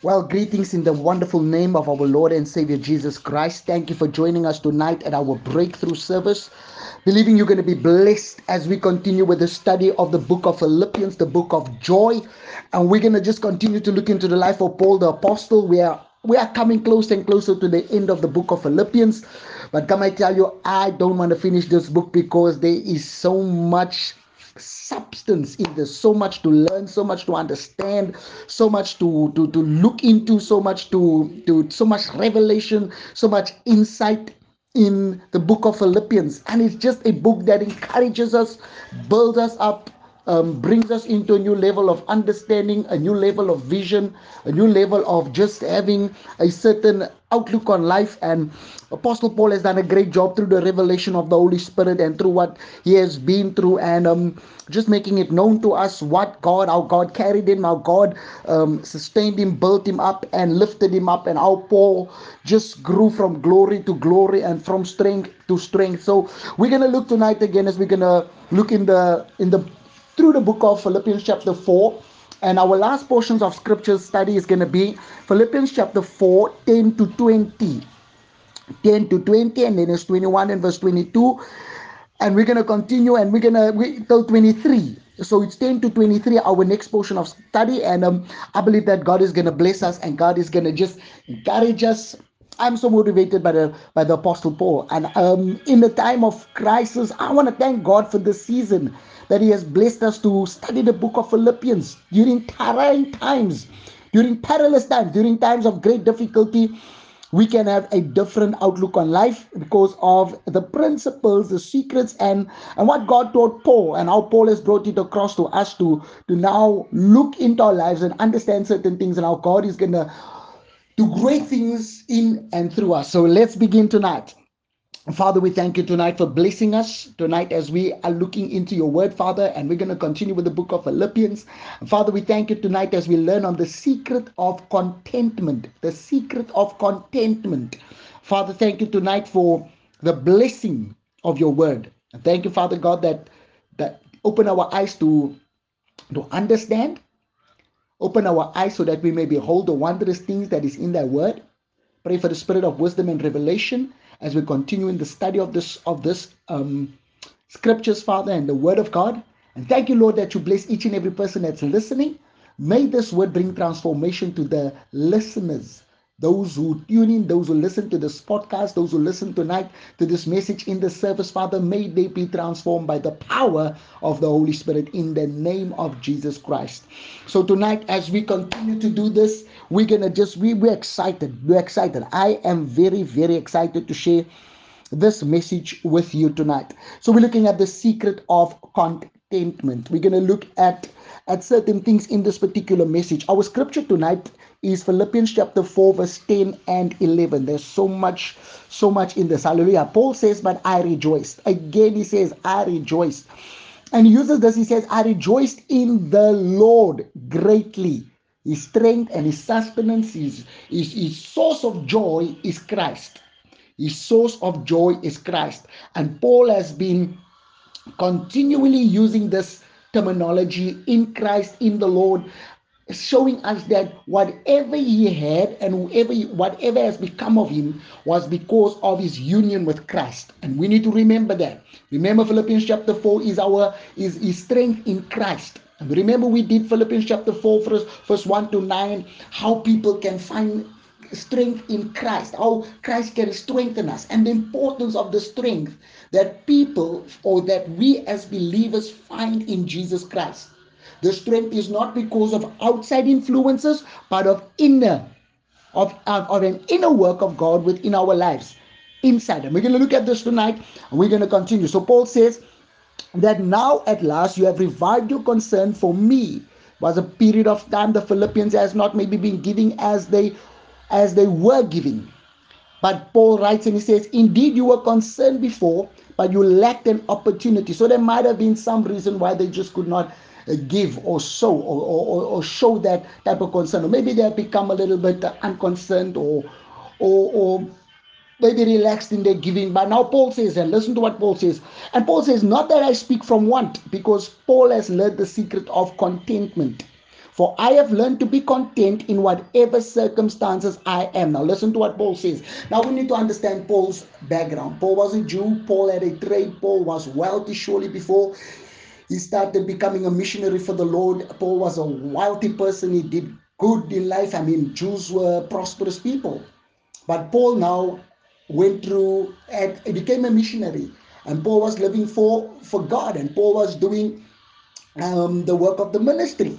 Well, greetings in the wonderful name of our Lord and Savior Jesus Christ. Thank you for joining us tonight at our breakthrough service. Believing you're going to be blessed as we continue with the study of the book of Philippians, the book of joy. And we're going to just continue to look into the life of Paul the Apostle. We are we are coming closer and closer to the end of the book of Philippians. But come I tell you, I don't want to finish this book because there is so much substance in this. So much to learn so much to understand so much to to, to look into so much to to so much revelation so much insight in the book of philippians. And it's just a book that encourages us builds us up um, brings us into a new level of understanding, a new level of vision, a new level of just having a certain outlook on life. And Apostle Paul has done a great job through the revelation of the Holy Spirit and through what he has been through, and um, just making it known to us what God, how God carried him, how God um, sustained him, built him up, and lifted him up, and how Paul just grew from glory to glory and from strength to strength. So we're gonna look tonight again as we're gonna look in the in the through the book of Philippians chapter 4. And our last portions of scripture study is going to be Philippians chapter 4, 10 to 20. 10 to 20, and then it's 21 and verse 22. And we're going to continue and we're going to wait till 23. So it's 10 to 23, our next portion of study. And um, I believe that God is going to bless us and God is going to just encourage us I'm so motivated by the by the Apostle Paul, and um, in the time of crisis, I want to thank God for this season that He has blessed us to study the book of Philippians during trying times, during perilous times, during times of great difficulty. We can have a different outlook on life because of the principles, the secrets, and, and what God taught Paul, and how Paul has brought it across to us to, to now look into our lives and understand certain things, and how God is going to do great things in and through us. So let's begin tonight. Father, we thank you tonight for blessing us tonight as we are looking into your word, Father, and we're going to continue with the book of Philippians. Father, we thank you tonight as we learn on the secret of contentment. The secret of contentment. Father, thank you tonight for the blessing of your word. Thank you, Father God, that that open our eyes to to understand, open our eyes so that we may behold the wondrous things that is in thy word. Pray for the spirit of wisdom and revelation as we continue in the study of this of this um, scriptures, Father, and the Word of God. And thank you, Lord, that you bless each and every person that's listening. May this word bring transformation to the listeners those who tune in, those who listen to this podcast, those who listen tonight to this message in the service, Father, may they be transformed by the power of the Holy Spirit in the name of Jesus Christ. So tonight, as we continue to do this, we're gonna just we, we're excited. We're excited. I am very, very excited to share this message with you tonight. So we're looking at the secret of contentment. We're gonna look at at certain things in this particular message. Our scripture tonight is Philippians chapter 4, verse 10 and 11. There's so much, so much in this. Hallelujah. Paul says, But I rejoiced. Again, he says, I rejoiced. And he uses this, he says, I rejoiced in the Lord greatly. His strength and his sustenance, his, his, his source of joy is Christ. His source of joy is Christ. And Paul has been continually using this terminology in Christ, in the Lord, showing us that whatever he had and whoever whatever has become of him was because of his union with Christ. And we need to remember that. Remember Philippians chapter 4 is our is, is strength in Christ. Remember we did Philippians chapter 4 verse, verse 1 to 9 how people can find strength in Christ, how Christ can strengthen us, and the importance of the strength that people or that we as believers find in Jesus Christ. The strength is not because of outside influences, but of inner, of, of an inner work of God within our lives, inside. And we're going to look at this tonight, and we're going to continue. So Paul says that now at last you have revived your concern for me. Was a period of time the Philippians has not maybe been giving as they as they were giving. But Paul writes and he says, Indeed, you were concerned before, but you lacked an opportunity. So there might have been some reason why they just could not uh, give or show or, or, or show that type of concern. Or maybe they have become a little bit unconcerned or, or, or maybe relaxed in their giving. But now Paul says, and listen to what Paul says. And Paul says, Not that I speak from want, because Paul has learned the secret of contentment. For I have learned to be content in whatever circumstances I am. Now, listen to what Paul says. Now, we need to understand Paul's background. Paul was a Jew, Paul had a trade, Paul was wealthy surely before he started becoming a missionary for the Lord. Paul was a wealthy person, he did good in life. I mean, Jews were prosperous people. But Paul now went through and became a missionary. And Paul was living for, for God, and Paul was doing um, the work of the ministry.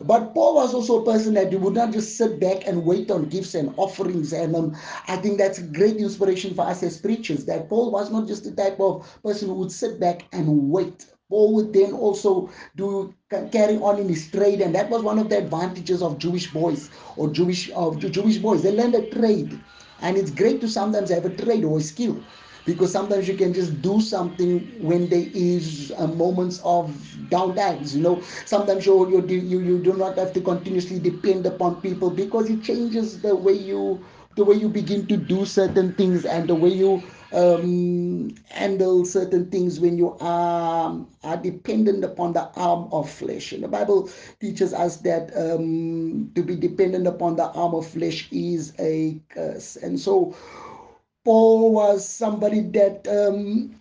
But Paul was also a person that he would not just sit back and wait on gifts and offerings. And um, I think that's a great inspiration for us as preachers that Paul was not just the type of person who would sit back and wait. Paul would then also do carry on in his trade, and that was one of the advantages of Jewish boys or Jewish of Jewish boys. They learned a trade, and it's great to sometimes have a trade or a skill because sometimes you can just do something when there is uh, moments of downtimes you know? Sometimes you, you you you do not have to continuously depend upon people because it changes the way you the way you begin to do certain things and the way you um, handle certain things when you are, are dependent upon the arm of flesh. And the Bible teaches us that um, to be dependent upon the arm of flesh is a curse. And so Paul was somebody that um,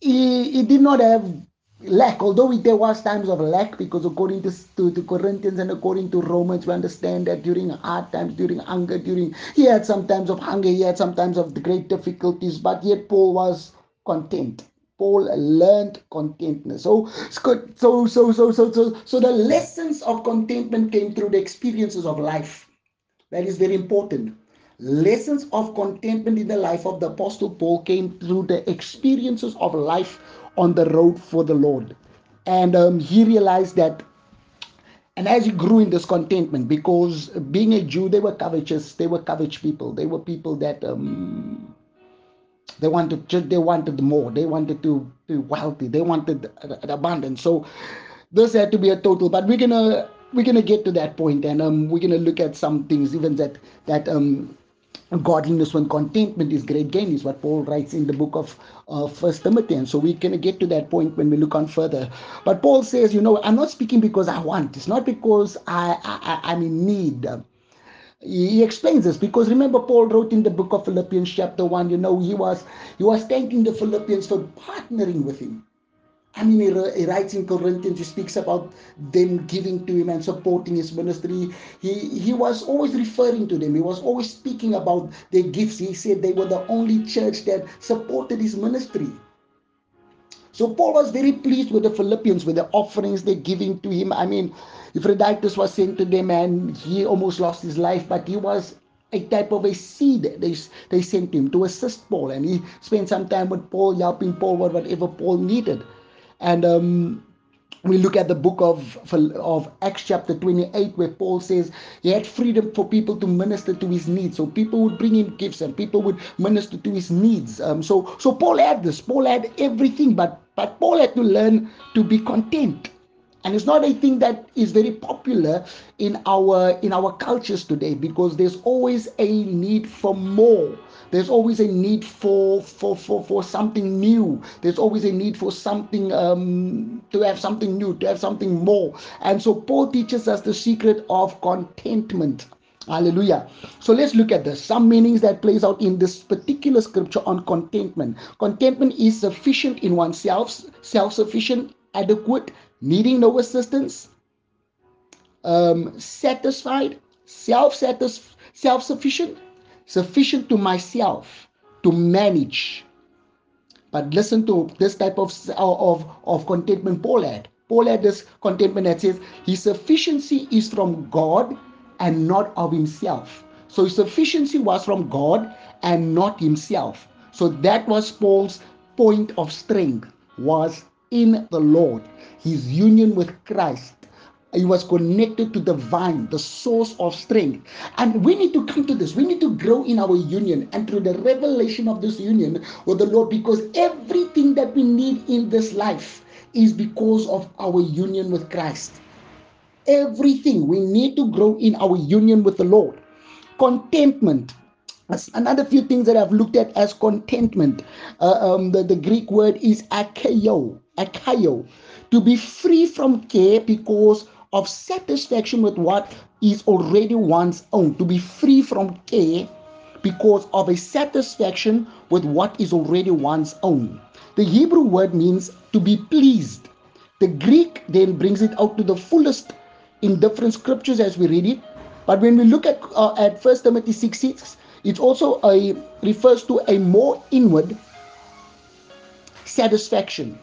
he, he did not have lack, although there was times of lack, because according to, to, to, Corinthians and according to Romans, we understand that during hard times, during hunger, during he had some times of hunger, he had some times of great difficulties, but yet Paul was content. Paul learned contentness. So, so, so, so, so, so, so the lessons of contentment came through the experiences of life. That is very important. Lessons of contentment in the life of the Apostle Paul came through the experiences of life on the road for the Lord. And um, he realized that, and as he grew in this contentment, because being a Jew, they were covetous, they were covetous people, they were people that um, they wanted they wanted more, they wanted to be wealthy, they wanted abundance. So this had to be a total, but we're gonna we're gonna get to that point, and um, we're gonna look at some things, even that that um godliness when contentment is great gain is what paul writes in the book of uh, first timothy. And so we can get to that point when we look on further. But paul says you know i'm not speaking because i want. It's not because i, I i'm in need. He explains this because remember paul wrote in the book of philippians chapter 1 you know he was he was thanking the philippians for partnering with him I mean, he, writes in Corinthians, he speaks about them giving to him and supporting his ministry. He, he was always referring to them, he was always speaking about their gifts. He said they were the only church that supported his ministry. So Paul was very pleased with the Philippians, with the offerings they're giving to him. I mean, Epaphroditus was sent to them and he almost lost his life, but he was a type of a seed they, they sent him to assist Paul. And he spent some time with Paul, helping Paul with whatever Paul needed. And um, we look at the book of, of Acts chapter 28, where Paul says he had freedom for people to minister to his needs. So people would bring him gifts and people would minister to his needs. Um, so, so Paul had this. Paul had everything, but, but Paul had to learn to be content. And it's not a thing that is very popular in our in our cultures today because there's always a need for more there's always a need for for for, for something new there's always a need for something um, to have something new to have something more and so paul teaches us the secret of contentment Hallelujah. So let's look at this. Some meanings that plays out in this particular scripture on contentment. Contentment is sufficient in oneself, self-sufficient, adequate, needing no assistance, um, satisfied, self-satisfied, self-sufficient, sufficient to myself to manage. But listen to this type of, of, of contentment Paul had. Paul had this contentment that says his sufficiency is from God and not of himself. So his sufficiency was from God and not himself. So that was Paul's point of strength was in the Lord, his union with Christ he was connected to the vine, the source of strength. And we need to come to this. We need to grow in our union and through the revelation of this union with the Lord because everything that we need in this life is because of our union with Christ. Everything we need to grow in our union with the Lord. Contentment. Another few things that I've looked at as contentment. Uh, um, the, the Greek word is akaio, akaio, to be free from care because of satisfaction with what is already one's own, to be free from care because of a satisfaction with what is already one's own. The Hebrew word means to be pleased. The Greek then brings it out to the fullest in different scriptures as we read it. But when we look at uh, at First Timothy 6 6, it also a, refers to a more inward satisfaction.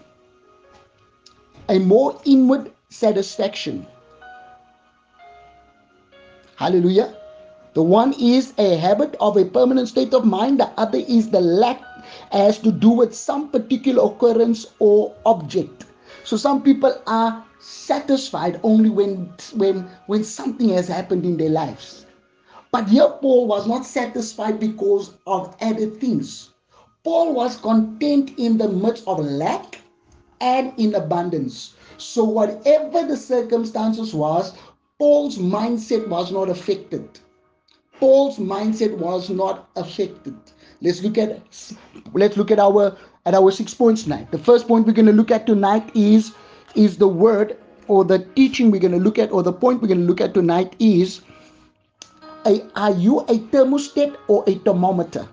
A more inward satisfaction. Hallelujah. The one is a habit of a permanent state of mind, the other is the lack as to do with some particular occurrence or object. So some people are satisfied only when when when something has happened in their lives. But here Paul was not satisfied because of added things. Paul was content in the midst of lack and in abundance. So whatever the circumstances was, Paul's mindset was not affected. Paul's mindset was not affected. Let's look at let's look at our at our six points tonight. The first point we're going to look at tonight is is the word or the teaching we're going to look at or the point we're going to look at tonight is a, are you a thermostat or a thermometer?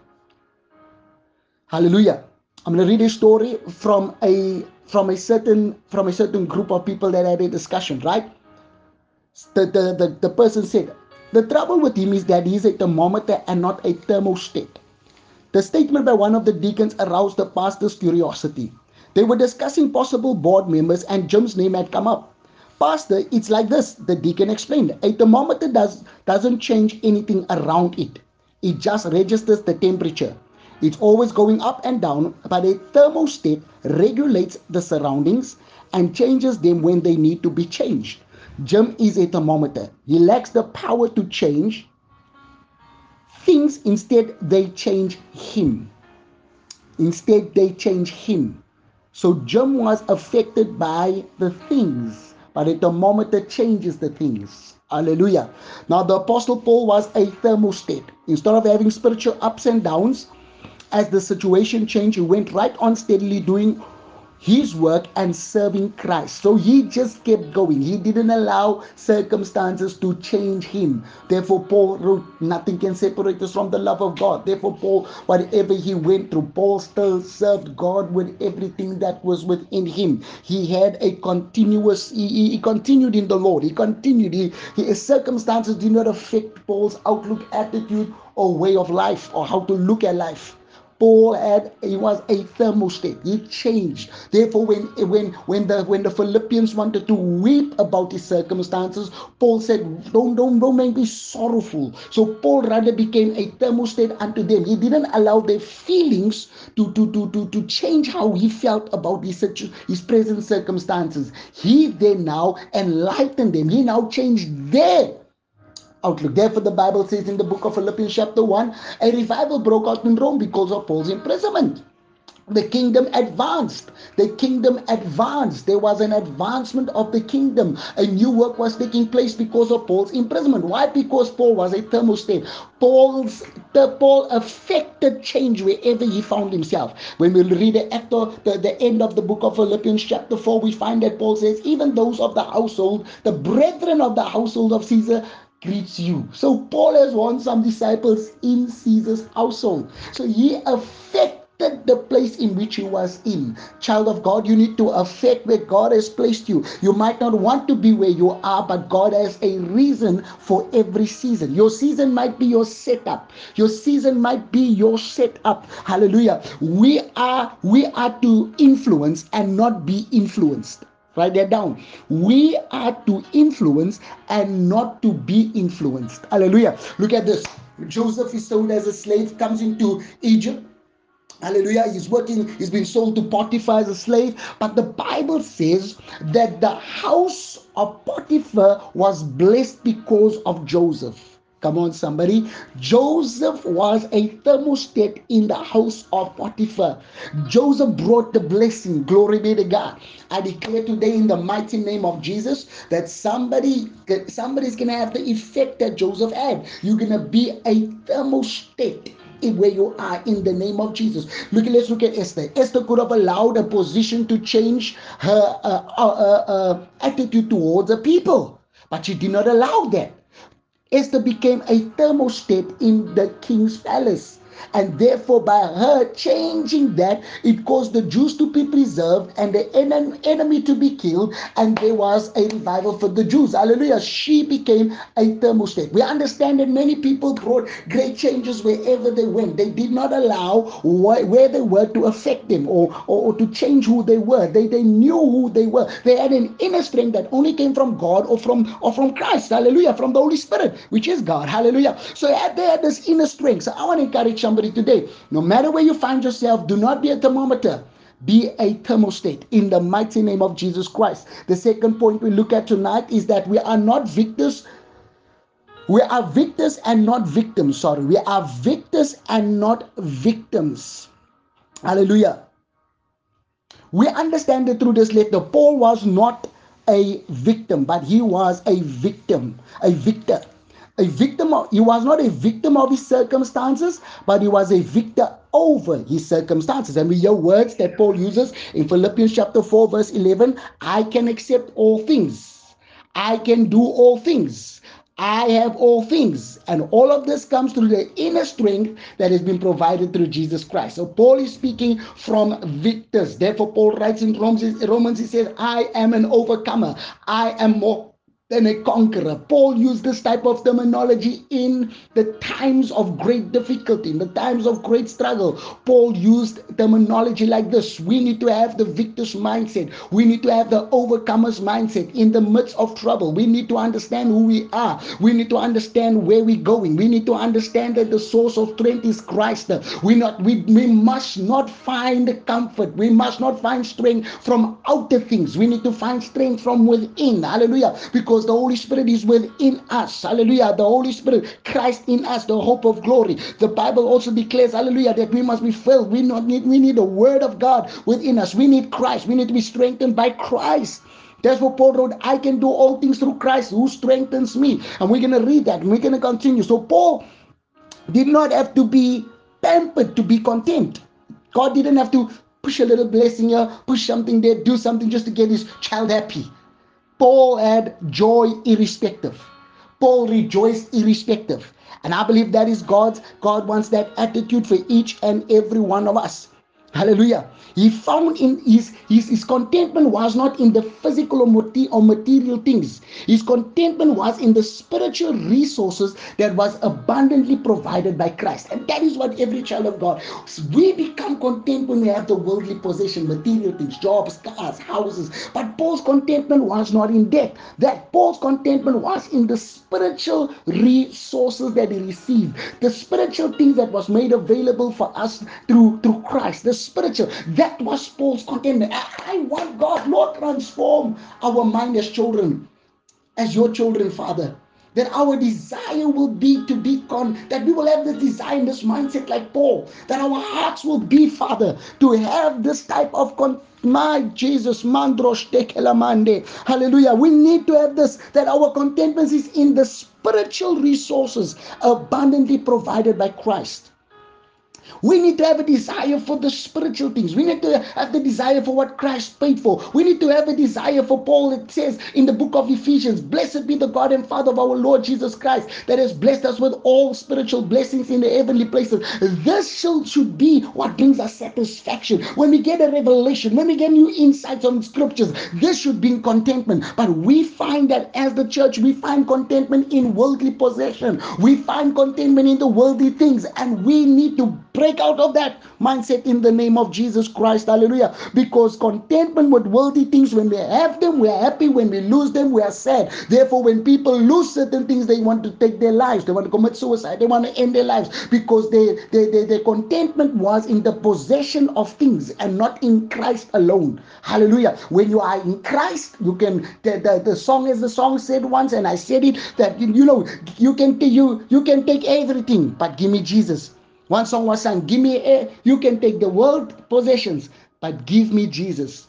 Hallelujah. I'm going to read a story from a from a certain from a certain group of people that had a discussion, right? The, the, the, the person said, the trouble with him is that he's a thermometer and not a thermostat. The statement by one of the deacons aroused the pastor's curiosity. They were discussing possible board members, and Jim's name had come up. Pastor, it's like this, the deacon explained. A thermometer does, doesn't change anything around it, it just registers the temperature. It's always going up and down, but a thermostat regulates the surroundings and changes them when they need to be changed. Jim is a thermometer. He lacks the power to change things, instead, they change him. Instead, they change him. So Jim was affected by the things, but the thermometer changes the things. Hallelujah. Now, the Apostle Paul was a thermostat. Instead of having spiritual ups and downs, as the situation changed, he went right on steadily doing his work and serving Christ. So he just kept going. He didn't allow circumstances to change him. Therefore, Paul wrote, Nothing can separate us from the love of God. Therefore, Paul, whatever he went through, Paul still served God with everything that was within him. He had a continuous, he, he continued in the Lord. He continued. He, his circumstances did not affect Paul's outlook, attitude, or way of life, or how to look at life. Paul had he was a thermostat. He changed. Therefore, when when when the when the Philippians wanted to weep about his circumstances, Paul said, "Don't don't don't make me sorrowful." So Paul rather became a thermostat unto them. He didn't allow their feelings to to to to, to change how he felt about his his present circumstances. He then now enlightened them. He now changed their outlook. Therefore, the Bible says in the book of Philippians, chapter 1, a revival broke out in Rome because of Paul's imprisonment. The kingdom advanced. The kingdom advanced. There was an advancement of the kingdom. A new work was taking place because of Paul's imprisonment. Why? Because Paul was a thermostat. Paul's the Paul affected change wherever he found himself. When we read it after the, the end of the book of Philippians, chapter 4, we find that Paul says, even those of the household, the brethren of the household of Caesar, greets you. So Paul has won some disciples in Caesar's household. So he affected the place in which he was in. Child of God, you need to affect where God has placed you. You might not want to be where you are, but God has a reason for every season. Your season might be your setup. Your season might be your setup. Hallelujah. We are we are to influence and not be influenced. Write that down. We are to influence and not to be influenced. Hallelujah. Look at this. Joseph is sold as a slave, comes into Egypt. Hallelujah. He's working, he's been sold to Potiphar as a slave. But the Bible says that the house of Potiphar was blessed because of Joseph. Come on, somebody. Joseph was a thermostat in the house of Potiphar. Joseph brought the blessing. Glory be to God. I declare today in the mighty name of Jesus that somebody somebody's gonna have the effect that Joseph had. You're gonna be a thermostat where you are in the name of Jesus. Look, let's look at Esther. Esther could have allowed a position to change her uh, uh, uh, uh attitude towards the people. but she did not allow that. Esther became a thermostat in the king's palace. And therefore, by her changing that, it caused the Jews to be preserved and the enemy to be killed, and there was a revival for the Jews. Hallelujah. She became a thermostat. We understand that many people brought great changes wherever they went. They did not allow where they were to affect them or, or, or to change who they were. They, they knew who they were. They had an inner strength that only came from God or from or from Christ. Hallelujah. From the Holy Spirit, which is God. Hallelujah. So they had this inner strength. So I want to encourage somebody today. No matter where you find yourself, do not be a thermometer. Be a thermostat in the mighty name of Jesus Christ. The second point we look at tonight is that we are not victors. We are victors and not victims. Sorry, we are victors and not victims. Hallelujah. We understand that through this letter, Paul was not a victim, but he was a victim, a victor a victim of, he was not a victim of his circumstances, but he was a victor over his circumstances. And we hear words that Paul uses in Philippians chapter 4, verse 11 I can accept all things, I can do all things. I have all things. And all of this comes through the inner strength that has been provided through Jesus Christ. So Paul is speaking from victors. Therefore, Paul writes in Romans, Romans he says, I am an overcomer. I am more than a conqueror. Paul used this type of terminology in the times of great difficulty, in the times of great struggle. Paul used terminology like this. We need to have the victor's mindset. We need to have the overcomer's mindset in the midst of trouble. We need to understand who we are. We need to understand where we're going. We need to understand that the source of strength is Christ. We not we, we must not find comfort. We must not find strength from outer things. We need to find strength from within. Hallelujah. Because because the Holy Spirit is within us. Hallelujah. The Holy Spirit, Christ in us, the hope of glory. The Bible also declares, hallelujah, that we must be filled. We not need we need the word of God within us. We need Christ. We need to be strengthened by Christ. That's what Paul wrote. I can do all things through Christ who strengthens me. And we're going to read that and we're going to continue. So Paul did not have to be pampered to be content. God didn't have to push a little blessing here, push something there, do something just to get his child happy. Paul had joy irrespective. Paul rejoiced irrespective. And I believe that is God's. God wants that attitude for each and every one of us. Hallelujah. He found in his, his, his contentment was not in the physical or, material things. His contentment was in the spiritual resources that was abundantly provided by Christ. And that is what every child of God, we become content when we have the worldly possession, material things, jobs, cars, houses. But Paul's contentment was not in that. That Paul's contentment was in the spiritual resources that he received, the spiritual things that was made available for us through, through Christ, the spiritual. That was Paul's contentment. I want God, Lord, transform our mind as children, as your children, Father. That our desire will be to be con that we will have this desire this mindset like paul. That our hearts will be father to have this type of con my jesus mandrosh tekelamande. Hallelujah. We need to have this that our contentment is in the spiritual resources abundantly provided by christ we need to have a desire for the spiritual things. We need to have the desire for what Christ paid for. We need to have a desire for Paul. It says in the book of Ephesians, Blessed be the God and Father of our Lord Jesus Christ that has blessed us with all spiritual blessings in the heavenly places. This should, should be what brings us satisfaction. When we get a revelation, when we get new insights on scriptures, this should bring contentment. But we find that as the church, we find contentment in worldly possession. We find contentment in the worldly things, and we need to break out of that mindset in the name of Jesus Christ. Hallelujah. Because contentment with worldly things, when we have them, we are happy. When we lose them, we are sad. Therefore, when people lose certain things, they want to take their lives. They want to commit suicide. They want to end their lives because they, they, they, their contentment was in the possession of things and not in Christ alone. Hallelujah. When you are in Christ, you can, the, the, the song as the song said once, and I said it, that, you know, you can, you, you can take everything, but give me Jesus. One song was sung, Give me a, you can take the world possessions, but give me Jesus.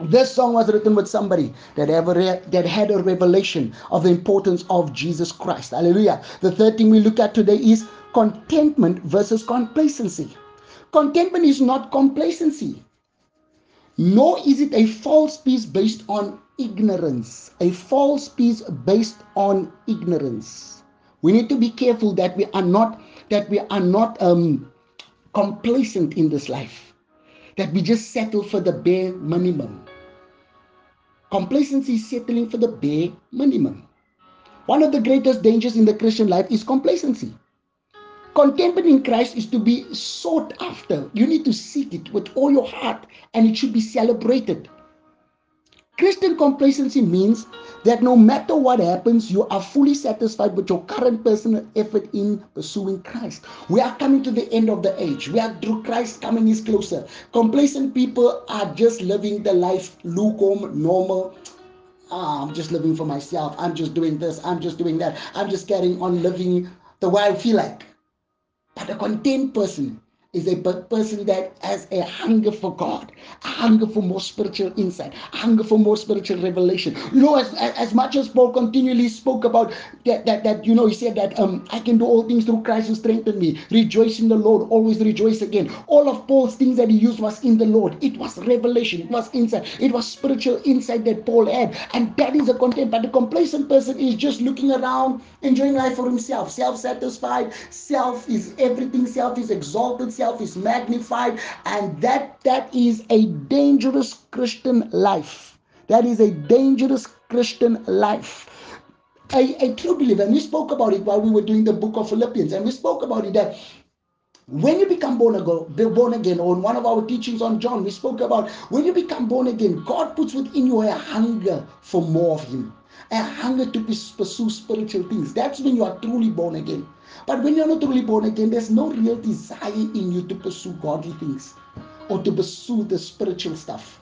This song was written with somebody that ever that had a revelation of the importance of Jesus Christ. Hallelujah. The third thing we look at today is contentment versus complacency. Contentment is not complacency, nor is it a false peace based on ignorance, a false peace based on ignorance. We need to be careful that we are not that we are not um, complacent in this life, that we just settle for the bare minimum. Complacency is settling for the bare minimum. One of the greatest dangers in the Christian life is complacency. Contentment in Christ is to be sought after. You need to seek it with all your heart and it should be celebrated. Christian complacency means that no matter what happens, you are fully satisfied with your current personal effort in pursuing Christ. We are coming to the end of the age. We are through Christ coming is closer. Complacent people are just living the life lukewarm, normal. Ah, I'm just living for myself. I'm just doing this. I'm just doing that. I'm just carrying on living the way I feel like. But a content person is a person that has a hunger for God, a hunger for more spiritual insight, a hunger for more spiritual revelation. You know, as, as much as Paul continually spoke about that, that, that you know, he said that um, I can do all things through Christ who strengthened me. Rejoice in the Lord, always rejoice again. All of Paul's things that he used was in the Lord. It was revelation, it was insight, it was spiritual insight that Paul had. And that is a content. But the complacent person is just looking around, enjoying life for himself, self satisfied, self is everything, self is exalted, self is magnified and that that is a dangerous christian life that is a dangerous christian life a, a true believer and we spoke about it while we were doing the book of philippians and we spoke about it that when you become born again, born again, or in one of our teachings on John, we spoke about when you become born again, God puts within you a hunger for more of Him, a hunger to pursue spiritual things. That's when you are truly born again. But when you're not truly born again, there's no real desire in you to pursue godly things or to pursue the spiritual stuff.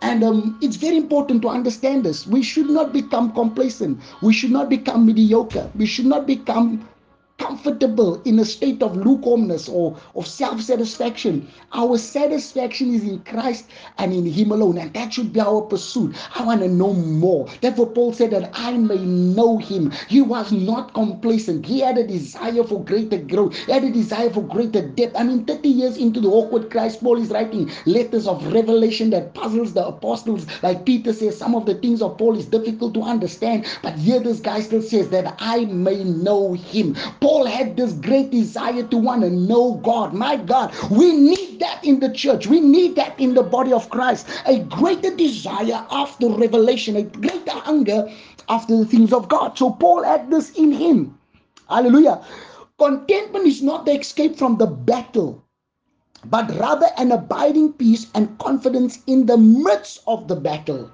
And um, it's very important to understand this. We should not become complacent. We should not become mediocre. We should not become comfortable in a state of lukewarmness or of self satisfaction. Our satisfaction is in Christ and in Him alone, and that should be our pursuit. I want to know more. Therefore, Paul said that I may know Him. He was not complacent, he had a desire for greater growth, he had a desire for greater depth. I mean, 30 years into the awkward Christ, Paul is writing letters of revelation that puzzles the apostles. Like Peter says, some of the things of Paul is difficult to understand, but here this guy still says that I may know Him. Paul Paul had this great desire to want to know God. My God, we need that in the church. We need that in the body of Christ. A greater desire after revelation, a greater hunger after the things of God. So Paul had this in him. Hallelujah. Contentment is not the escape from the battle, but rather an abiding peace and confidence in the midst of the battle.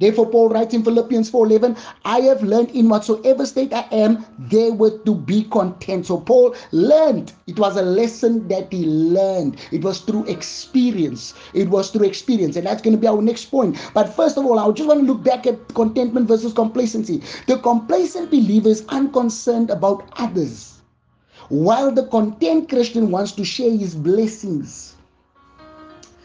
Therefore, Paul writes in Philippians 4:11, I have learned in whatsoever state I am, there were to be content. So Paul learned. It was a lesson that he learned. It was through experience. It was through experience. And that's going to be our next point. But first of all, I just want to look back at contentment versus complacency. The complacent believer is unconcerned about others, while the content Christian wants to share his blessings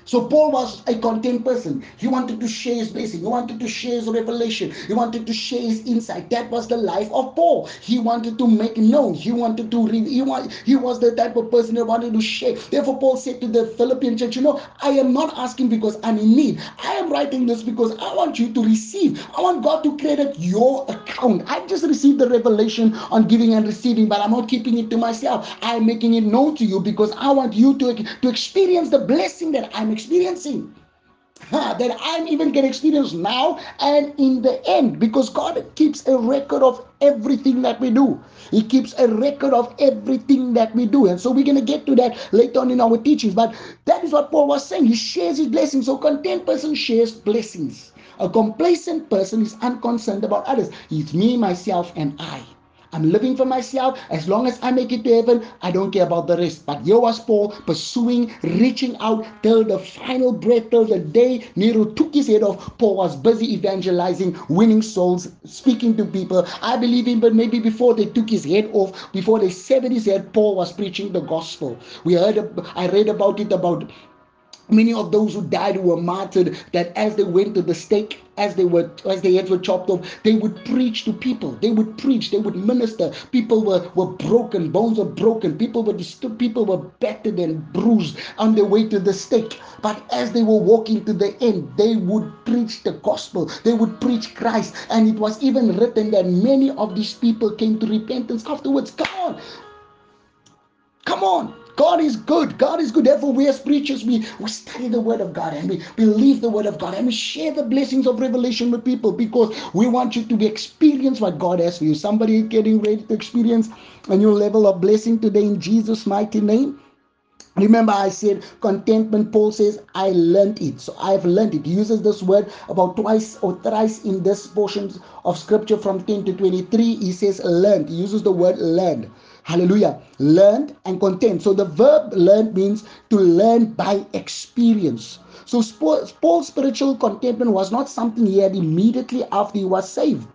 so Paul was a content person. He wanted to share his blessing. He wanted to share his revelation. He wanted to share his insight. That was the life of Paul. He wanted to make known. He wanted to read. He, he was the type of person that wanted to share. Therefore, Paul said to the Philippian church, you know, I am not asking because I'm in need. I am writing this because I want you to receive. I want God to credit your account. I just received the revelation on giving and receiving, but I'm not keeping it to myself. I'm making it known to you because I want you to, to experience the blessing that I'm experiencing. that I'm even to experience now and in the end because God keeps a record of everything that we do. He keeps a record of everything that we do. And so we're going to get to that later on in our teachings. But that is what Paul was saying. He shares his blessings. So content person shares blessings. A complacent person is unconcerned about others. It's me, myself, and I. I'm living for myself. As long as I make it to heaven, I don't care about the rest. But here was Paul pursuing, reaching out till the final breath, till the day Nero took his head off. Paul was busy evangelizing, winning souls, speaking to people. I believe him, but maybe before they took his head off, before they severed his head, Paul was preaching the gospel. We heard, I read about it about many of those who died were martyred that as they went to the stake as they were as their heads were chopped off they would preach to people. They would preach they would minister. People were were broken bones were broken. People were disturbed people were battered and bruised on their way to the stake. But as they were walking to the end they would preach the gospel. They would preach christ. And it was even written that many of these people came to repentance afterwards. Come on. Come on God is good. God is good. Therefore, we as preachers, we, we study the word of God and we believe the word of God and we share the blessings of revelation with people because we want you to experience what God has for you. Somebody getting ready to experience a new level of blessing today in Jesus' mighty name. Remember, I said contentment. Paul says, I learned it. So I've learned it. He uses this word about twice or thrice in this portion of scripture from 10 to 23. He says, learned. He uses the word learned. Hallelujah. Learned and content. So the verb learned means to learn by experience. So Paul's spiritual contentment was not something he had immediately after he was saved.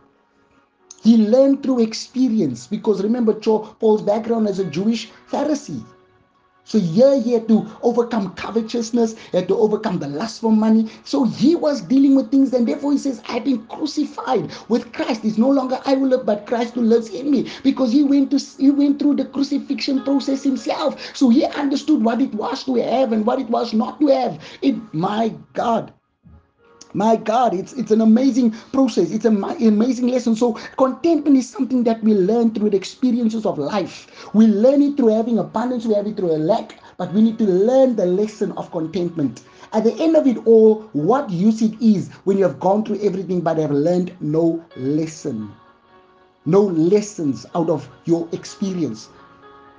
He learned through experience because remember, Paul's background as a Jewish Pharisee. So here he had to overcome covetousness, he had to overcome the lust for money. So he was dealing with things, and therefore he says, I've been crucified with Christ. It's no longer I will live, but Christ who lives in me. Because he went to he went through the crucifixion process himself. So he understood what it was to have and what it was not to have. It my God. My God, it's it's an amazing process. It's an amazing lesson. So contentment is something that we learn through the experiences of life. We learn it through having abundance, we have it through a lack, but we need to learn the lesson of contentment. At the end of it all, what use it is when you have gone through everything but have learned no lesson. No lessons out of your experience.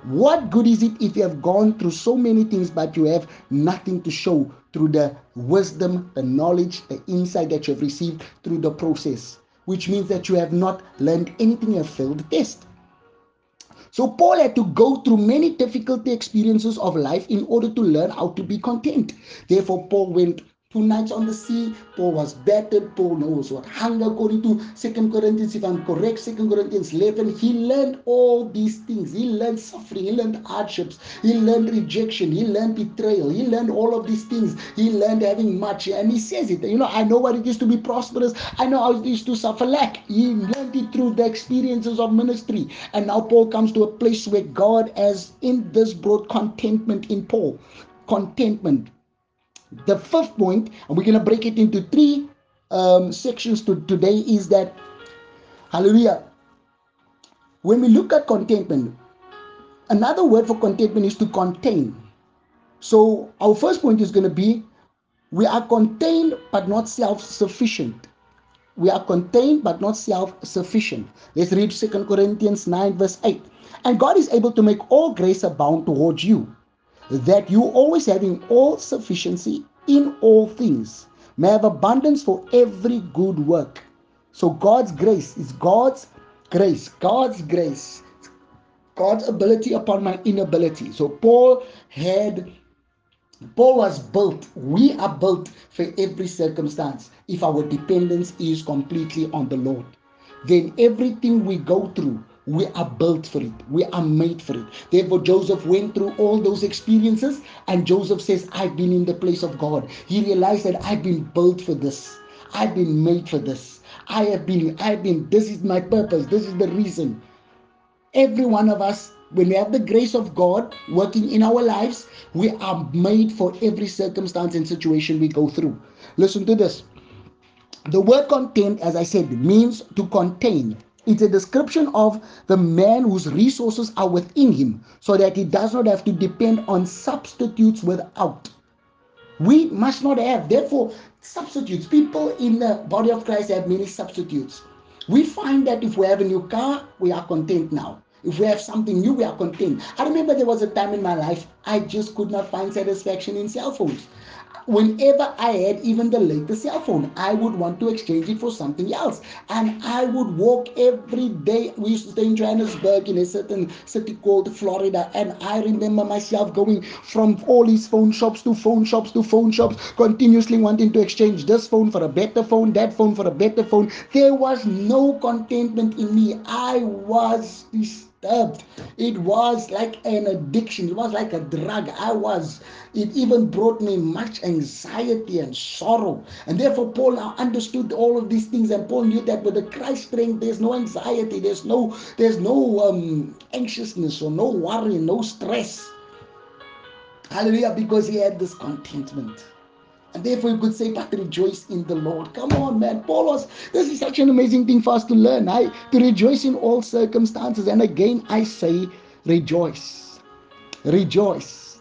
What good is it if you have gone through so many things but you have nothing to show through the wisdom, the knowledge, the insight that you have received through the process? Which means that you have not learned anything, you have failed the test. So Paul had to go through many difficult experiences of life in order to learn how to be content. Therefore, Paul went two nights on the sea. Paul was battered. Paul knows what hunger, according to Second Corinthians, if I'm correct, Second Corinthians 11. He learned all these things. He learned suffering. He learned hardships. He learned rejection. He learned betrayal. He learned all of these things. He learned having much. And he says it. You know, I know what it is to be prosperous. I know how it is to suffer lack. He learned it through the experiences of ministry. And now Paul comes to a place where God has in this brought contentment in Paul. Contentment the fifth point, and we're going to break it into three um, sections to today, is that, hallelujah, when we look at contentment, another word for contentment is to contain. So our first point is going to be we are contained but not self sufficient. We are contained but not self sufficient. Let's read 2 Corinthians 9, verse 8. And God is able to make all grace abound towards you that you always having all sufficiency in all things may have abundance for every good work. So God's grace is God's grace, God's grace, God's ability upon my inability. So Paul had Paul was built, we are built for every circumstance if our dependence is completely on the Lord. Then everything we go through we are built for it. We are made for it. Therefore, Joseph went through all those experiences, and Joseph says, I've been in the place of God. He realized that I've been built for this. I've been made for this. I have been, I've been, this is my purpose. This is the reason. Every one of us, when we have the grace of God working in our lives, we are made for every circumstance and situation we go through. Listen to this. The word content, as I said, means to contain it's a description of the man whose resources are within him so that he does not have to depend on substitutes without. We must not have, therefore, substitutes. People in the body of Christ have many substitutes. We find that if we have a new car, we are content now. If we have something new, we are content. I remember there was a time in my life I just could not find satisfaction in cell phones whenever I had even the latest cell phone, I would want to exchange it for something else. And I would walk every day. We used to stay in Johannesburg in a certain city called Florida. And I remember myself going from all these phone shops to phone shops to phone shops, continuously wanting to exchange this phone for a better phone, that phone for a better phone. There was no contentment in me. I was this disturbed. It was like an addiction. It was like a drug. I was. It even brought me much anxiety and sorrow. And therefore, Paul now understood all of these things. And Paul knew that with the Christ strength, there's no anxiety, there's no, there's no um, anxiousness or no worry, no stress. Hallelujah, because he had this contentment. And therefore, you could say, but rejoice in the Lord. Come on, man. Paul was, this is such an amazing thing for us to learn. To rejoice in all circumstances. And again, I say, rejoice. Rejoice.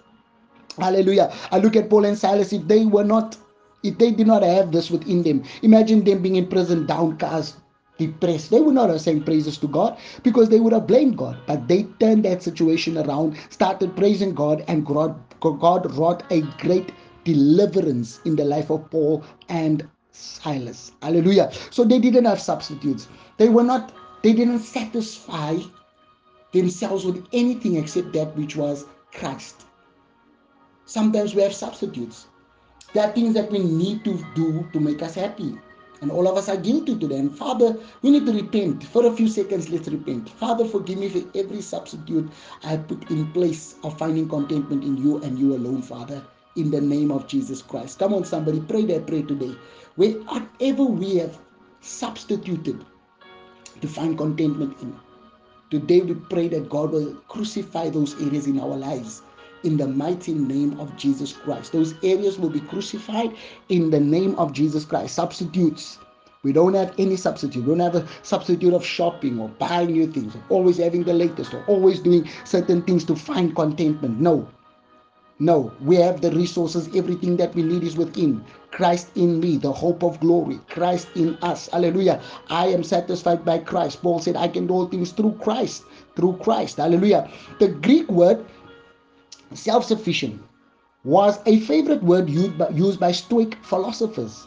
Hallelujah. I look at Paul and Silas. If they were not, if they did not have this within them, imagine them being in prison, downcast, depressed. They would not have sang praises to God because they would have blamed God. But they turned that situation around, started praising God, and God, God wrought a great deliverance in the life of Paul and Silas. Hallelujah. So they didn't have substitutes. They were not, they didn't satisfy themselves with anything except that which was Christ. Sometimes we have substitutes. There are things that we need to do to make us happy. And all of us are guilty to them. Father, we need to repent. For a few seconds, let's repent. Father, forgive me for every substitute I put in place of finding contentment in you and you alone, Father in the name of Jesus Christ. Come on, somebody, pray that prayer today. Whatever we have substituted to find contentment in, today we pray that God will crucify those areas in our lives in the mighty name of Jesus Christ. Those areas will be crucified in the name of Jesus Christ. Substitutes. We don't have any substitute. We don't have a substitute of shopping or buying new things, or always having the latest, or always doing certain things to find contentment. No, no, we have the resources. Everything that we need is within. Christ in me, the hope of glory. Christ in us. Hallelujah. I am satisfied by Christ. Paul said, I can do all things through Christ. Through Christ. Hallelujah. The Greek word self sufficient was a favorite word used by, used by Stoic philosophers.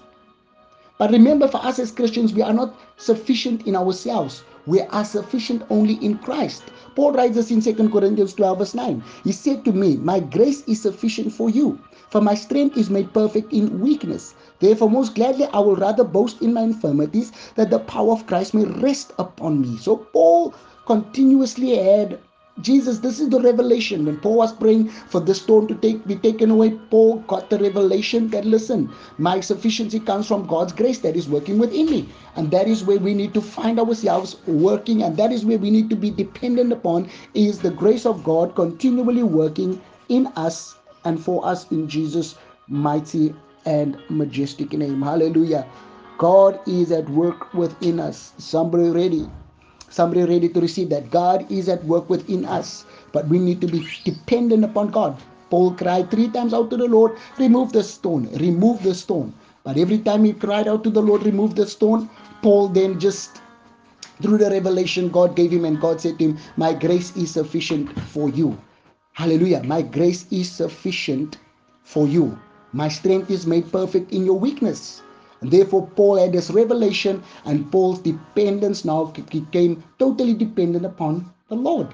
But remember, for us as Christians, we are not sufficient in ourselves. We are sufficient only in Christ. Paul writes this in 2 Corinthians 12, verse 9. He said to me, My grace is sufficient for you, for my strength is made perfect in weakness. Therefore, most gladly, I will rather boast in my infirmities, that the power of Christ may rest upon me. So, Paul continuously had Jesus, this is the revelation. When Paul was praying for the stone to take be taken away, Paul got the revelation that listen, my sufficiency comes from God's grace that is working within me. And that is where we need to find ourselves working, and that is where we need to be dependent upon is the grace of God continually working in us and for us in Jesus' mighty and majestic name. Hallelujah. God is at work within us. Somebody ready? Somebody ready to receive that. God is at work within us, but we need to be dependent upon God. Paul cried three times out to the Lord, remove the stone, remove the stone. But every time he cried out to the Lord, remove the stone, Paul then just through the revelation God gave him, and God said to him, My grace is sufficient for you. Hallelujah. My grace is sufficient for you. My strength is made perfect in your weakness. And therefore, Paul had this revelation, and Paul's dependence now became totally dependent upon the Lord.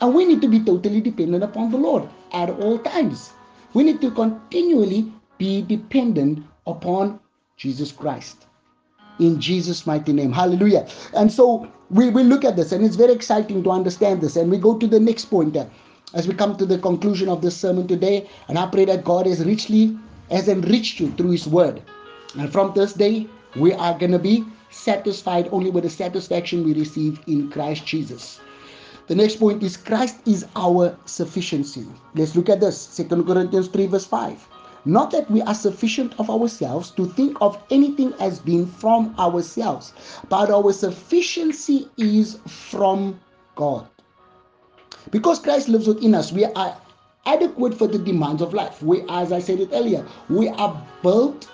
And we need to be totally dependent upon the Lord at all times. We need to continually be dependent upon Jesus Christ. In Jesus' mighty name. Hallelujah. And so we, we look at this, and it's very exciting to understand this. And we go to the next point uh, as we come to the conclusion of this sermon today. And I pray that God has richly has enriched you through his word. And from this day, we are going to be satisfied only with the satisfaction we receive in Christ Jesus. The next point is Christ is our sufficiency. Let's look at this 2 Corinthians 3, verse 5. Not that we are sufficient of ourselves to think of anything as being from ourselves, but our sufficiency is from God. Because Christ lives within us, we are adequate for the demands of life. We, as I said it earlier, we are built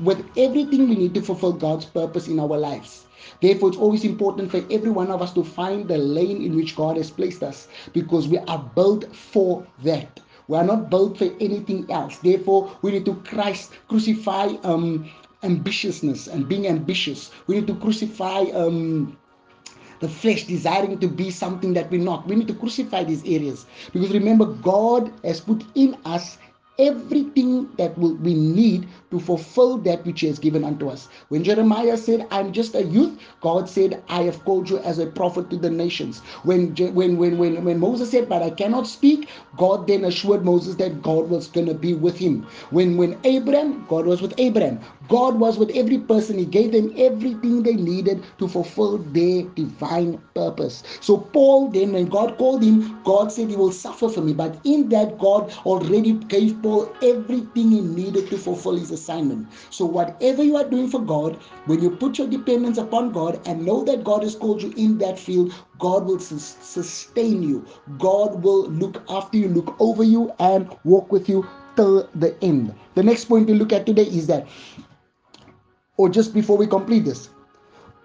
with everything we need to fulfill God's purpose in our lives. Therefore, it's always important for every one of us to find the lane in which God has placed us because we are built for that. We are not built for anything else. Therefore, we need to Christ crucify um, ambitiousness and being ambitious. We need to crucify um, the flesh desiring to be something that we're not. We need to crucify these areas because remember, God has put in us everything that we need to fulfill that which He has given unto us. When Jeremiah said, I'm just a youth, God said, I have called you as a prophet to the nations. When, when, when, when, when Moses said, But I cannot speak, God then assured Moses that God was going to be with him. When, when Abraham, God was with Abraham. God was with every person. He gave them everything they needed to fulfill their divine purpose. So, Paul, then, when God called him, God said, He will suffer for me. But in that, God already gave Paul everything he needed to fulfill his assignment. So, whatever you are doing for God, when you put your dependence upon God and know that God has called you in that field, God will sustain you. God will look after you, look over you, and walk with you till the end. The next point we look at today is that, or just before we complete this,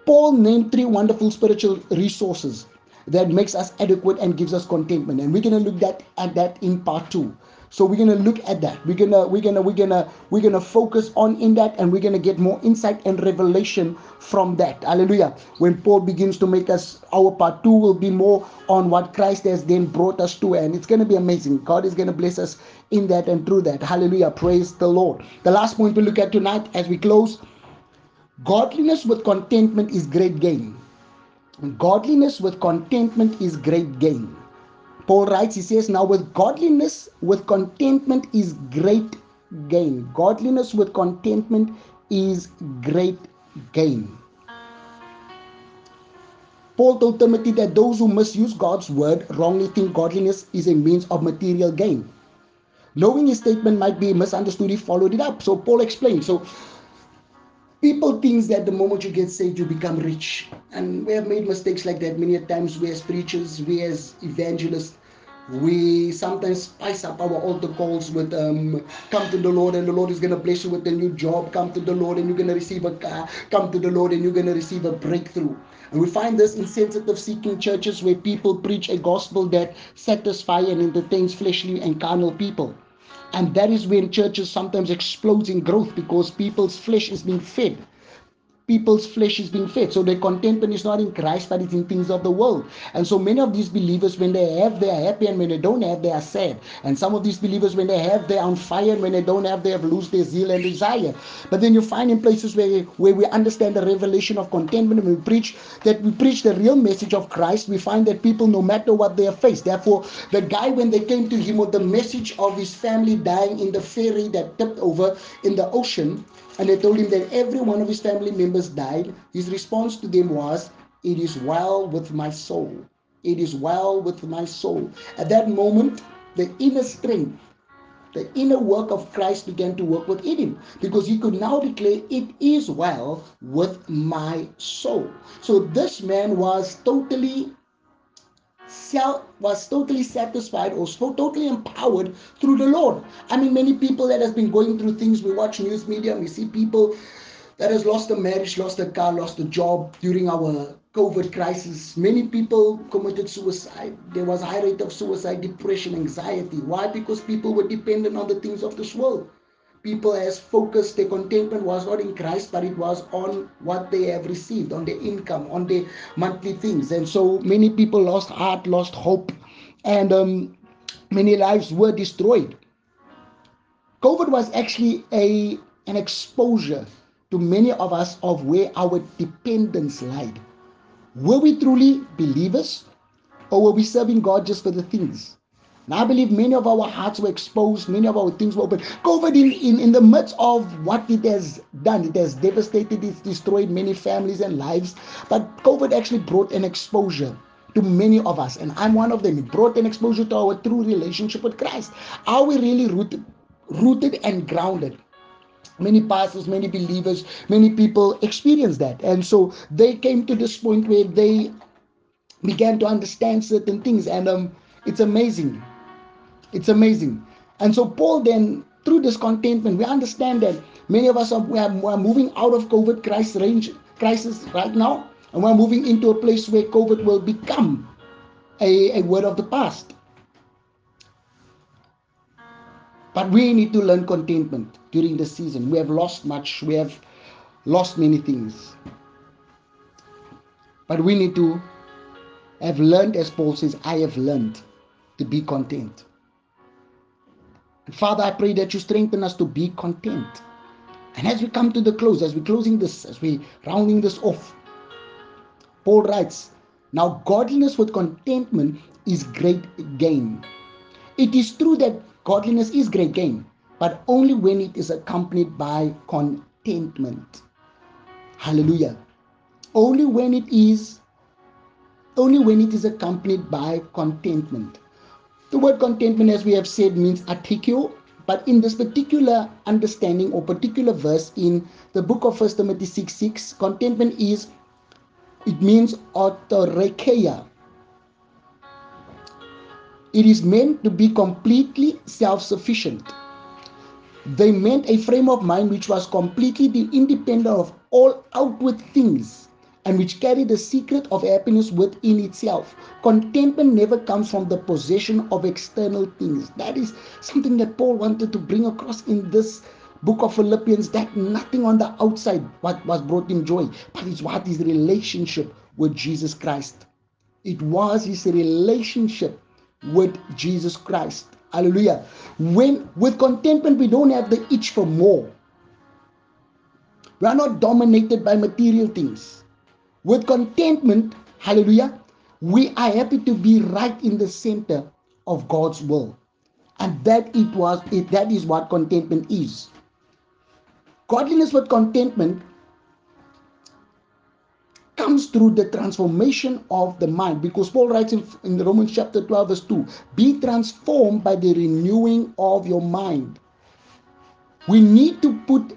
Paul named three wonderful spiritual resources that makes us adequate and gives us contentment. And we're going to look at, at that in part two. So we're gonna look at that. We're gonna we're gonna we're gonna we're gonna focus on in that, and we're gonna get more insight and revelation from that. Hallelujah. When Paul begins to make us our part two will be more on what Christ has then brought us to, and it's gonna be amazing. God is gonna bless us in that and through that. Hallelujah. Praise the Lord. The last point we look at tonight as we close. Godliness with contentment is great gain. Godliness with contentment is great gain. Paul writes, he says, Now with godliness, with contentment is great gain. Godliness with contentment is great gain. Paul told Timothy that those who misuse God's word wrongly think godliness is a means of material gain. Knowing his statement might be misunderstood, he followed it up. So Paul explained. So people think that the moment you get saved, you become rich. And we have made mistakes like that many times. We as preachers, we as evangelists, we sometimes spice up our altar calls with um, come to the Lord and the Lord is going to bless you with a new job. Come to the Lord and you're going to receive a car. Come to the Lord and you're going to receive a breakthrough. And we find this insensitive seeking churches where people preach a gospel that satisfies and entertains fleshly and carnal people. And that is when churches sometimes explode in growth because people's flesh is being fed people's flesh is being fed. So their contentment is not in Christ, but it's in things of the world. And so many of these believers, when they have, they are happy, and when they don't have, they are sad. And some of these believers, when they have, they are on fire, and when they don't have, they have lost their zeal and desire. But then you find in places where, where we understand the revelation of contentment, and we preach that we preach the real message of Christ, we find that people, no matter what they have faced, therefore, the guy, when they came to him with the message of his family dying in the ferry that tipped over in the ocean, and they told him that every one of his family members died, his response to them was, It is well with my soul. It is well with my soul. At that moment, the inner strength, the inner work of Christ began to work within him because he could now declare, It is well with my soul. So this man was totally was totally satisfied or so totally empowered through the Lord. I mean, many people that has been going through things. We watch news media, we see people that has lost a marriage, lost a car, lost a job during our COVID crisis. Many people committed suicide. There was a high rate of suicide, depression, anxiety. Why? Because people were dependent on the things of this world people as focused their contentment was not in christ but it was on what they have received on their income on their monthly things. And so many people lost heart lost hope and um, many lives were destroyed. Covid was actually a an exposure to many of us of where our dependence lied. Were we truly believers or were we serving god just for the things and I believe many of our hearts were exposed, many of our things were open. COVID, in, in, in the midst of what it has done, it has devastated, it's destroyed many families and lives. But COVID actually brought an exposure to many of us, and I'm one of them. It brought an exposure to our true relationship with Christ. Are we really rooted, rooted and grounded? Many pastors, many believers, many people experience that. And so they came to this point where they began to understand certain things. And um, it's amazing it's amazing. And so Paul then, through this contentment, we understand that many of us are, we are, we are moving out of COVID crisis range crisis right now, and we're moving into a place where COVID will become a, a word of the past. But we need to learn contentment during the season. We have lost much. We have lost many things. But we need to have learned, as Paul says, I have learned to be content. Father, I pray that you strengthen us to be content. And as we come to the close, as we're closing this, as we rounding this off, Paul writes, Now godliness with contentment is great gain. It is true that godliness is great gain, but only when it is accompanied by contentment. Hallelujah. Only when it is only when it is accompanied by contentment. The word contentment, as we have said, means article, but in this particular understanding or particular verse in the book of First Timothy 6 6, contentment is it means autarkeia. It is meant to be completely self-sufficient. They meant a frame of mind which was completely independent of all outward things and which carry the secret of happiness within itself. Contentment never comes from the possession of external things. That is something that Paul wanted to bring across in this book of Philippians that nothing on the outside what was brought him joy, but it's what his relationship with Jesus Christ. It was his relationship with Jesus Christ. Hallelujah. When with contentment we don't have the itch for more. We are not dominated by material things. With contentment, hallelujah, we are happy to be right in the center of God's will. And that it was it, that is what contentment is. Godliness with contentment comes through the transformation of the mind because Paul writes in, in Romans chapter 12, verse 2 be transformed by the renewing of your mind. We need to put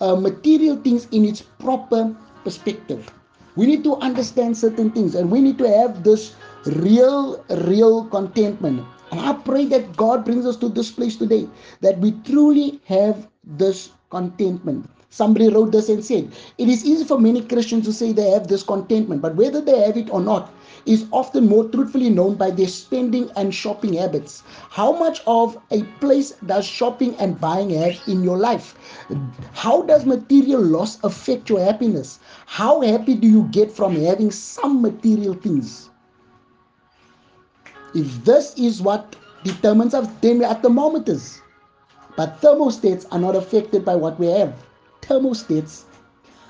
uh, material things in its proper perspective. We need to understand certain things and we need to have this real, real contentment. And I pray that God brings us to this place today that we truly have this contentment. Somebody wrote this and said, It is easy for many Christians to say they have this contentment, but whether they have it or not is often more truthfully known by their spending and shopping habits. How much of a place does shopping and buying have in your life? How does material loss affect your happiness? How happy do you get from having some material things? If this is what determines us, then we're at thermometers. But thermostats are not affected by what we have thermostats.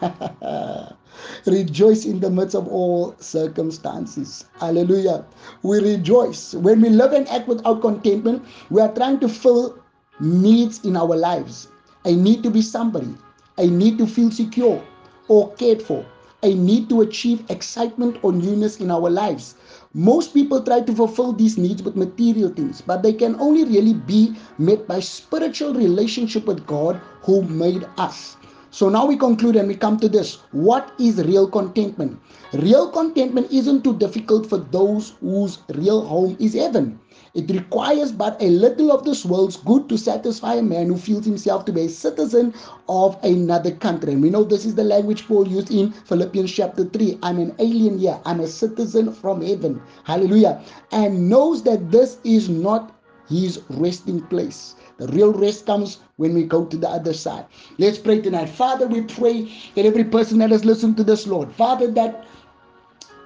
rejoice in the midst of all circumstances. Hallelujah. We rejoice. When we live and act without contentment, we are trying to fill needs in our lives. I need to be somebody. I need to feel secure or cared for. I need to achieve excitement or newness in our lives. Most people try to fulfill these needs with material things, but they can only really be met by spiritual relationship with God who made us. So now we conclude and we come to this. What is real contentment? Real contentment isn't too difficult for those whose real home is heaven. It requires but a little of this world's good to satisfy a man who feels himself to be a citizen of another country. And we know this is the language Paul used in Philippians chapter 3. I'm an alien here, I'm a citizen from heaven. Hallelujah. And knows that this is not his resting place. The real rest comes when we go to the other side. Let's pray tonight. Father, we pray that every person that has listened to this, Lord, Father, that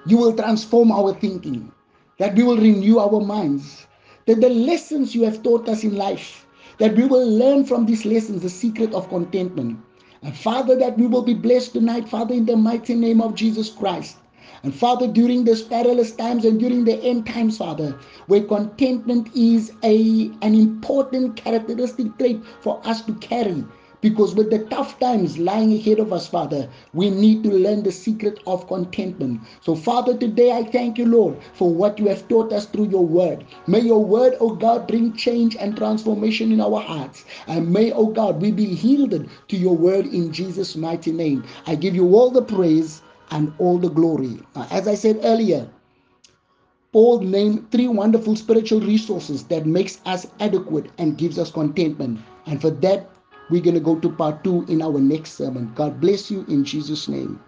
you will transform our thinking, that we will renew our minds, that the lessons you have taught us in life, that we will learn from these lessons the secret of contentment. And Father, that we will be blessed tonight, Father, in the mighty name of Jesus Christ. And Father, during these perilous times and during the end times, Father, where contentment is a an important characteristic trait for us to carry. Because with the tough times lying ahead of us, Father, we need to learn the secret of contentment. So, Father, today I thank you, Lord, for what you have taught us through your word. May your word, oh God, bring change and transformation in our hearts. And may, oh God, we be yielded to your word in Jesus' mighty name. I give you all the praise and all the glory. Now, as I said earlier, Paul named three wonderful spiritual resources that makes us adequate and gives us contentment. And for that, we're going to go to part two in our next sermon. God bless you in Jesus' name.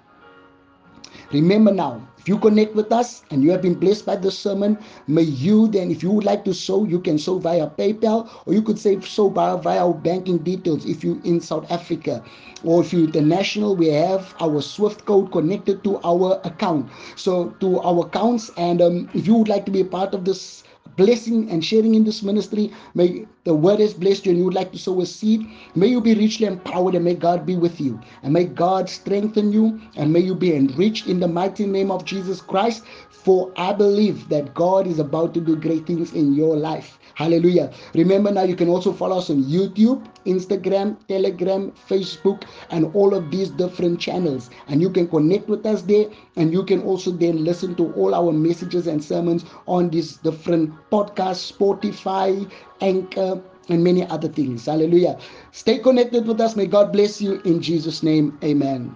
Remember now, if you connect with us and you have been blessed by this sermon, may you then, if you would like to sow, you can sow via PayPal or you could say sow via, via our banking details if you're in South Africa. Or if you're international, we have our SWIFT code connected to our account. So to our accounts. And um, if you would like to be a part of this blessing and sharing in this ministry. May the word has blessed you and you would like to sow a seed. May you be richly empowered and may God be with you. And may God strengthen you and may you be enriched in the mighty name of Jesus Christ. For I believe that God is about to do great things in your life. Hallelujah. Remember now, you can also follow us on YouTube, Instagram, Telegram, Facebook, and all of these different channels. And you can connect with us there. And you can also then listen to all our messages and sermons on these different podcasts, Spotify, Anchor, and many other things. Hallelujah. Stay connected with us. May God bless you in Jesus' name. Amen.